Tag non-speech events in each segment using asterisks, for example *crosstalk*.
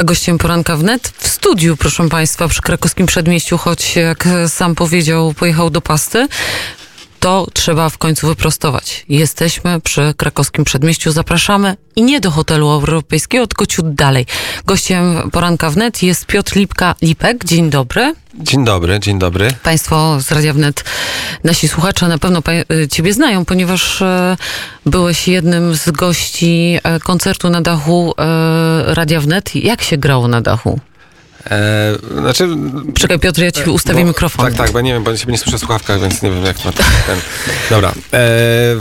A gościem poranka wnet w studiu, proszę Państwa, przy krakowskim przedmieściu, choć jak sam powiedział, pojechał do pasty. To trzeba w końcu wyprostować. Jesteśmy przy krakowskim przedmieściu, zapraszamy i nie do hotelu europejskiego, tylko ciut dalej. Gościem poranka wnet jest Piotr Lipka-Lipek. Dzień dobry. Dzień dobry, dzień dobry. Państwo z Radia Wnet, nasi słuchacze na pewno y, Ciebie znają, ponieważ e, byłeś jednym z gości e, koncertu na dachu e, Radia Wnet. Jak się grało na dachu? E, znaczy... Czekaj Piotr, ja ci ustawię bo, mikrofon. Tak, tak, bo nie wiem, bo ja nie słyszę w słuchawkach, więc nie wiem jak to ten... Dobra. E,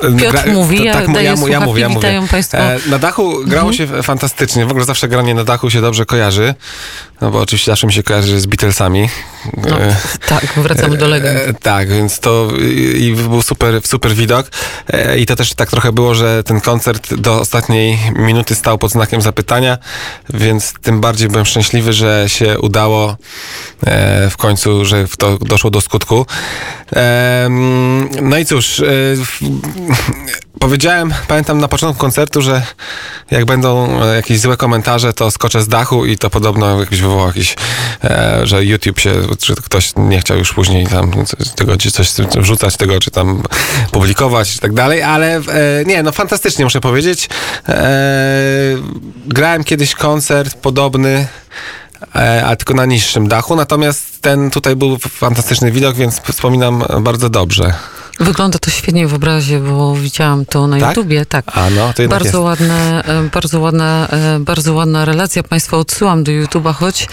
Piotr Gra, mówi, ja, tak, ja, ja, ja mówię, ja mówię. E, na dachu grało mhm. się fantastycznie. W ogóle zawsze granie na dachu się dobrze kojarzy. No bo oczywiście zawsze mi się kojarzy z Beatlesami. No, e, tak, wracamy do legend. E, tak, więc to i, był super, super widok. E, I to też tak trochę było, że ten koncert do ostatniej minuty stał pod znakiem zapytania, więc tym bardziej byłem szczęśliwy, że się udało e, w końcu, że to doszło do skutku. E, no i cóż, Powiedziałem, pamiętam na początku koncertu, że jak będą e, jakieś złe komentarze, to skoczę z dachu i to podobno jakiś wywołał jakiś, e, że YouTube się, czy ktoś nie chciał już później tam tego, czy coś wrzucać tego, czy tam publikować i tak dalej, ale e, nie, no fantastycznie muszę powiedzieć. E, grałem kiedyś koncert podobny, e, ale tylko na niższym dachu, natomiast ten tutaj był fantastyczny widok, więc wspominam bardzo dobrze. Wygląda to świetnie w obrazie, bo widziałam to na tak? YouTubie. Tak. A no, to bardzo jest. ładne, e, bardzo ładna, e, bardzo ładna relacja. Państwa odsyłam do YouTube'a, choć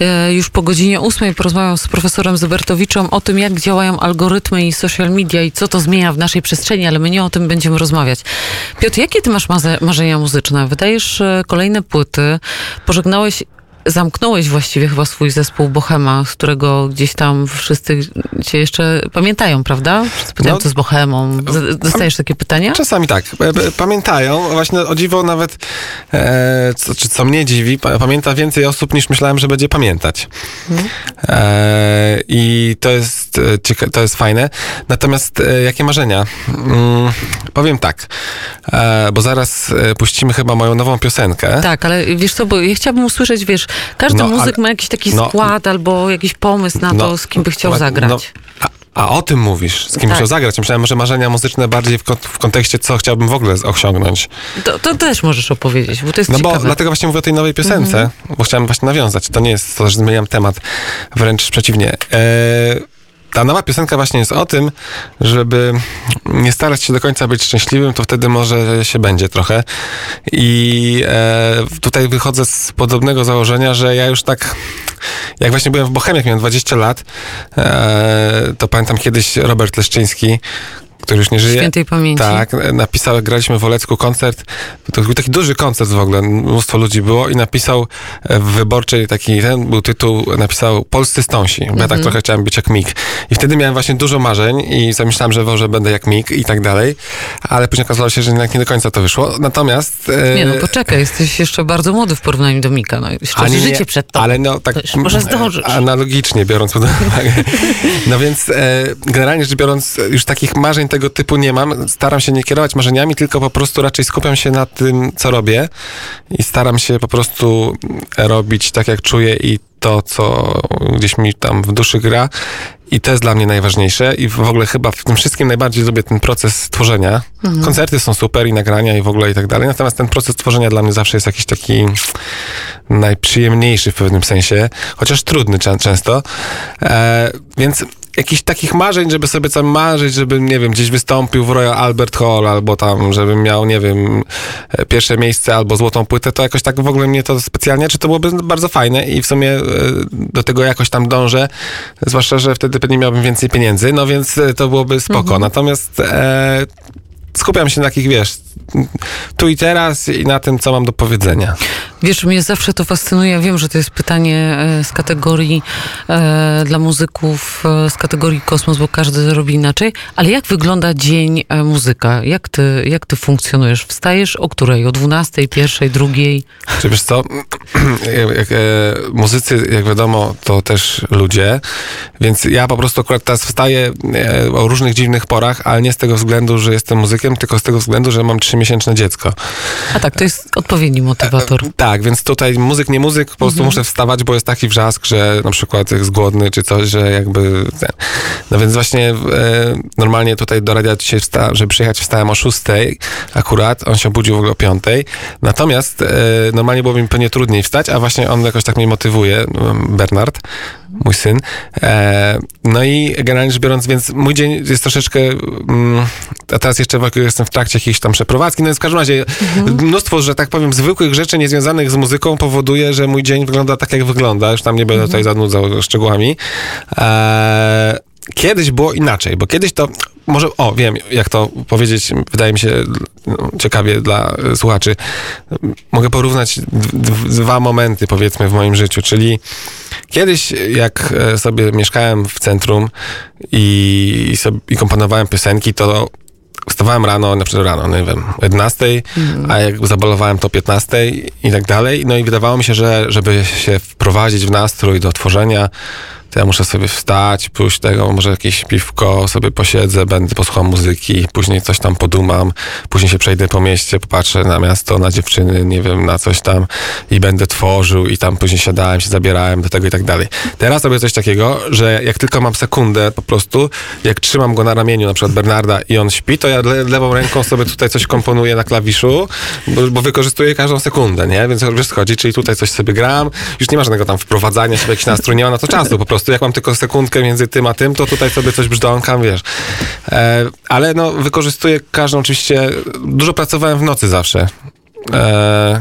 e, już po godzinie ósmej porozmawiam z profesorem Zybertowiczem o tym, jak działają algorytmy i social media i co to zmienia w naszej przestrzeni, ale my nie o tym będziemy rozmawiać. Piotr, jakie ty masz marzenia muzyczne? Wydajesz kolejne płyty, pożegnałeś zamknąłeś właściwie chyba swój zespół Bohema, z którego gdzieś tam wszyscy cię jeszcze pamiętają, prawda? Pytałem, no, co z Bohemą. Dostajesz takie pytania? Czasami tak. Pamiętają. Właśnie o dziwo nawet, e, co, czy co mnie dziwi, pamięta więcej osób niż myślałem, że będzie pamiętać. Hmm. E, I to jest, e, to jest fajne. Natomiast e, jakie marzenia? Mm, powiem tak, e, bo zaraz e, puścimy chyba moją nową piosenkę. Tak, ale wiesz co, bo ja chciałabym usłyszeć, wiesz, każdy no, muzyk ale, ma jakiś taki no, skład albo jakiś pomysł na no, to, z kim by chciał zagrać. No, a, a, o tym mówisz, z kim tak. chciał zagrać. Myślałem, że marzenia muzyczne bardziej w, w kontekście, co chciałbym w ogóle osiągnąć. To, to, też możesz opowiedzieć, bo to jest No ciekawe. bo dlatego właśnie mówię o tej nowej piosence, mm -hmm. bo chciałem właśnie nawiązać. To nie jest to, że zmieniam temat, wręcz przeciwnie. Eee, ta nowa piosenka właśnie jest o tym, żeby nie starać się do końca być szczęśliwym, to wtedy może się będzie trochę. I e, tutaj wychodzę z podobnego założenia, że ja już tak, jak właśnie byłem w Bohemie, jak miałem 20 lat, e, to pamiętam kiedyś Robert Leszczyński, który już nie żyje. Świętej pamięci. Tak, napisał, graliśmy w Olecku koncert, to był taki duży koncert w ogóle, mnóstwo ludzi było i napisał w wyborczej taki, ten był tytuł, napisał Polscy Stąsi, bo ja tak mhm. trochę chciałem być jak Mik. I wtedy miałem właśnie dużo marzeń i zamyślałem, że może będę jak Mik i tak dalej, ale później okazało się, że jednak nie do końca to wyszło. Natomiast... E, nie no, poczekaj, jesteś jeszcze bardzo młody w porównaniu do Mika, no jeszcze nie, życie przed tobą. Ale no tak... może zdążysz. Analogicznie biorąc pod uwagę. *laughs* No więc e, generalnie rzecz biorąc, już takich marzeń tego typu nie mam. Staram się nie kierować marzeniami, tylko po prostu raczej skupiam się na tym, co robię i staram się po prostu robić tak, jak czuję i to, co gdzieś mi tam w duszy gra. I to jest dla mnie najważniejsze. I w ogóle chyba w tym wszystkim najbardziej lubię ten proces tworzenia. Mhm. Koncerty są super i nagrania i w ogóle i tak dalej. Natomiast ten proces tworzenia dla mnie zawsze jest jakiś taki najprzyjemniejszy w pewnym sensie, chociaż trudny często. E, więc jakichś takich marzeń, żeby sobie tam marzyć, żebym, nie wiem, gdzieś wystąpił w Royal Albert Hall, albo tam, żebym miał, nie wiem, e, pierwsze miejsce, albo złotą płytę, to jakoś tak w ogóle mnie to specjalnie, czy to byłoby bardzo fajne i w sumie e, do tego jakoś tam dążę, zwłaszcza, że wtedy pewnie miałbym więcej pieniędzy, no więc e, to byłoby spoko. Mhm. Natomiast e, skupiam się na takich, wiesz, tu i teraz i na tym, co mam do powiedzenia. Wiesz, mnie zawsze to fascynuje. Ja wiem, że to jest pytanie e, z kategorii e, dla muzyków, e, z kategorii kosmos, bo każdy robi inaczej. Ale jak wygląda dzień e, muzyka? Jak ty, jak ty funkcjonujesz? Wstajesz o której? O 12, pierwszej, drugiej? Czy wiesz co? *clears throat* muzycy, jak wiadomo, to też ludzie, więc ja po prostu akurat teraz wstaję o różnych dziwnych porach, ale nie z tego względu, że jestem muzykiem, tylko z tego względu, że mam trzymiesięczne dziecko. A tak, to jest odpowiedni motywator. Tak, więc tutaj muzyk, nie muzyk, po prostu muszę wstawać, bo jest taki wrzask, że na przykład jest głodny czy coś, że jakby... No więc właśnie e, normalnie tutaj do radia dzisiaj wstałem, żeby przyjechać wstałem o 6 akurat, on się obudził w ogóle o 5. Natomiast e, normalnie byłoby mi pewnie trudniej wstać, a właśnie on jakoś tak mnie motywuje, Bernard, mój syn. E, no i generalnie rzecz biorąc, więc mój dzień jest troszeczkę, mm, a teraz jeszcze ogóle jestem w trakcie jakiejś tam przeprowadzki, no więc w każdym razie mnóstwo, że tak powiem, zwykłych rzeczy niezwiązanych z muzyką powoduje, że mój dzień wygląda tak, jak wygląda. Już tam nie będę tutaj zanudzał szczegółami. E, kiedyś było inaczej, bo kiedyś to może, o, wiem, jak to powiedzieć, wydaje mi się no, ciekawie dla słuchaczy. Mogę porównać dwa momenty, powiedzmy, w moim życiu, czyli kiedyś, jak e, sobie mieszkałem w centrum i, i, sobie, i komponowałem piosenki, to wstawałem rano, na przykład rano, nie wiem, o 11, a jak zabalowałem to o 15 i tak dalej. No i wydawało mi się, że żeby się wprowadzić w nastrój do tworzenia, to ja muszę sobie wstać, pójść tego, może jakieś piwko, sobie posiedzę, będę posłuchał muzyki, później coś tam podumam, później się przejdę po mieście, popatrzę na miasto, na dziewczyny, nie wiem, na coś tam i będę tworzył i tam później siadałem, się zabierałem do tego i tak dalej. Teraz robię coś takiego, że jak tylko mam sekundę po prostu, jak trzymam go na ramieniu, na przykład Bernarda i on śpi, to ja le lewą ręką sobie tutaj coś komponuję na klawiszu, bo, bo wykorzystuję każdą sekundę, nie? Więc wiesz, chodzi, czyli tutaj coś sobie gram, już nie ma żadnego tam wprowadzania się w jakiś nastrój, nie ma na to czasu po prostu prostu jak mam tylko sekundkę między tym a tym, to tutaj sobie coś brzdąkam, wiesz. E, ale no, wykorzystuję każdą oczywiście, dużo pracowałem w nocy zawsze. E,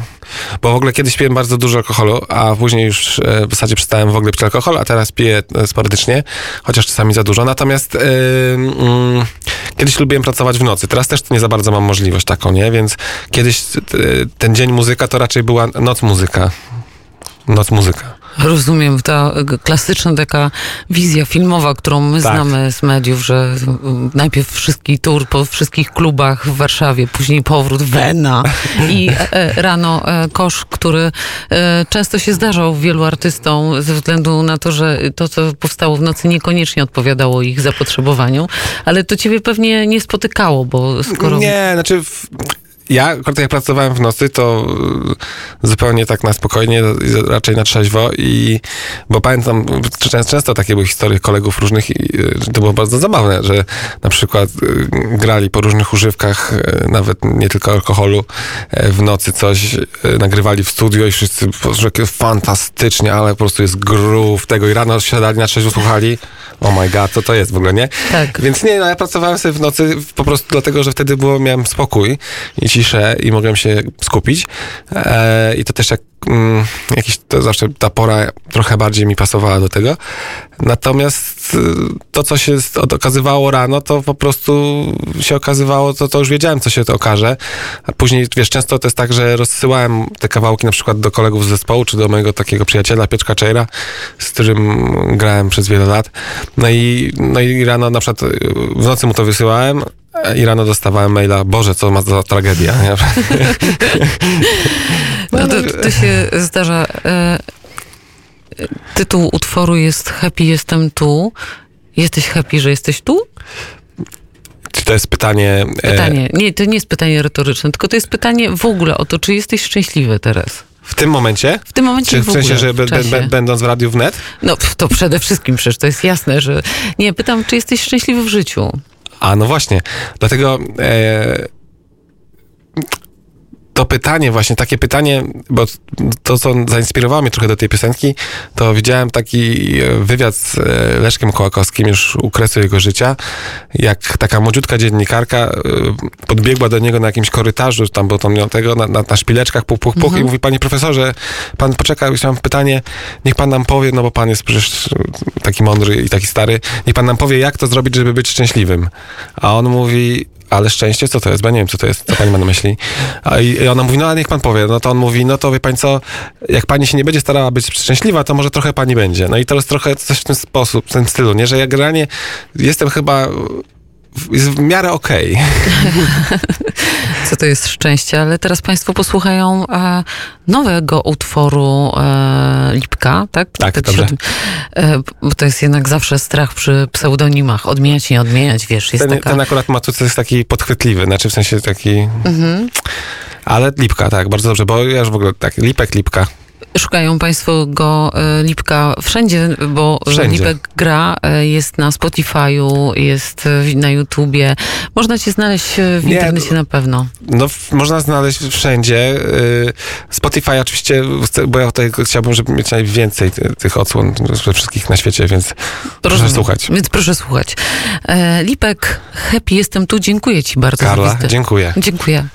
bo w ogóle kiedyś piłem bardzo dużo alkoholu, a później już e, w zasadzie przestałem w ogóle pić alkohol, a teraz piję e, sporadycznie, chociaż czasami za dużo. Natomiast e, mm, kiedyś lubiłem pracować w nocy, teraz też nie za bardzo mam możliwość taką, nie? Więc kiedyś ten dzień muzyka to raczej była noc muzyka. Noc muzyka. Rozumiem, ta klasyczna taka wizja filmowa, którą my Tak. znamy z mediów, że najpierw wszystki tour po wszystkich klubach w Warszawie, później powrót Wena i e, rano e, kosz, który e, często się zdarzał wielu artystom ze względu na to, że to, co powstało w nocy, niekoniecznie odpowiadało ich zapotrzebowaniu, ale to ciebie pewnie nie spotykało, bo skoro... Nie, znaczy... W... Ja, akurat jak pracowałem w nocy, to y, zupełnie tak na spokojnie, raczej na trzeźwo i bo pamiętam, często, często takie były historie kolegów różnych i y, to było bardzo zabawne, że na przykład y, grali po różnych używkach, nawet nie tylko alkoholu, y, w nocy coś nagrywali w studio i wszyscy po prostu, fantastycznie, ale po prostu jest groove tego i rano siadali na trzeźwo, słuchali, oh my god, co to jest w ogóle, nie? Tak. Więc nie, no ja pracowałem sobie w nocy po prostu dlatego, że wtedy było, miałem spokój i ciszę i mogłem się skupić. E, I to też jak mm, jakiś, to zawsze ta pora trochę bardziej mi pasowała do tego. Natomiast y, to, co się okazywało rano, to po prostu się okazywało, to, to już wiedziałem, co się to okaże. A później, wiesz, często to jest tak, że rozsyłałem te kawałki na przykład do kolegów z zespołu, czy do mojego takiego przyjaciela, Pieczka Czejra, z którym grałem przez wiele lat. No i, no i rano na przykład y, w nocy mu to wysyłałem, i rano dostawałem maila, Boże, co ma za tragedia. *laughs* *laughs* To się zdarza. E, tytuł utworu jest Happy jestem tu. Jesteś happy, że jesteś tu? Czy to jest pytanie... e, Pytanie. Nie, to nie jest pytanie retoryczne, tylko to jest pytanie w ogóle o to, czy jesteś szczęśliwy teraz. w tym momencie? W tym momencie Czy w w sensie, ogóle, że czasie. be, będąc w Radiu Wnet? No to przede wszystkim przecież to jest jasne, że... Nie, pytam, czy jesteś szczęśliwy w życiu? A, no właśnie. Dlatego e, to pytanie, właśnie takie pytanie, bo to, co zainspirowało mnie trochę do tej piosenki, to widziałem taki e, wywiad z e, Leszkiem Kołakowskim już u kresu jego życia, jak taka młodziutka dziennikarka e, podbiegła do niego na jakimś korytarzu, tam, bo tam miał tego, na, na, na szpileczkach, puch, puch, puch i mówi, panie profesorze, pan poczeka, już mam pytanie, niech pan nam powie, no bo pan jest przecież taki mądry i taki stary, niech pan nam powie, jak to zrobić, żeby być szczęśliwym. A on mówi, ale szczęście, co to jest? Bo ja nie wiem, co to jest, co pani ma na myśli. A i, ona mówi, no ale niech pan powie. No to on mówi, no to wie pani co, jak pani się nie będzie starała być szczęśliwa, to może trochę pani będzie. No i to jest trochę coś w ten sposób, w tym stylu, nie? Że ja generalnie jestem chyba jest w miarę okej. *laughs* Co to jest szczęście, ale teraz Państwo posłuchają e, nowego utworu e, Lipka, tak? Tak, Ty dobrze. E, bo to jest jednak zawsze strach przy pseudonimach. Odmieniać, nie odmieniać, wiesz, jest Ten, taka... ten akurat ma tu coś taki podchwytliwy, znaczy w sensie taki... Mhm. Ale Lipka, tak, bardzo dobrze, bo ja już w ogóle tak, Lipek, Lipka. Szukają Państwo go e, Lipka wszędzie, bo Wszędzie. Lipek gra, e, jest na Spotify'u, jest e, na YouTubie. Można Cię znaleźć w Nie, internecie na pewno. No, można znaleźć wszędzie. Spotify oczywiście, bo ja tutaj chciałbym, żeby mieć najwięcej ty, tych odsłon ze wszystkich na świecie, więc proszę Rozumiem. słuchać. Więc proszę słuchać. Lipek, happy jestem tu, dziękuję Ci bardzo Karla, dziękuję. Dziękuję.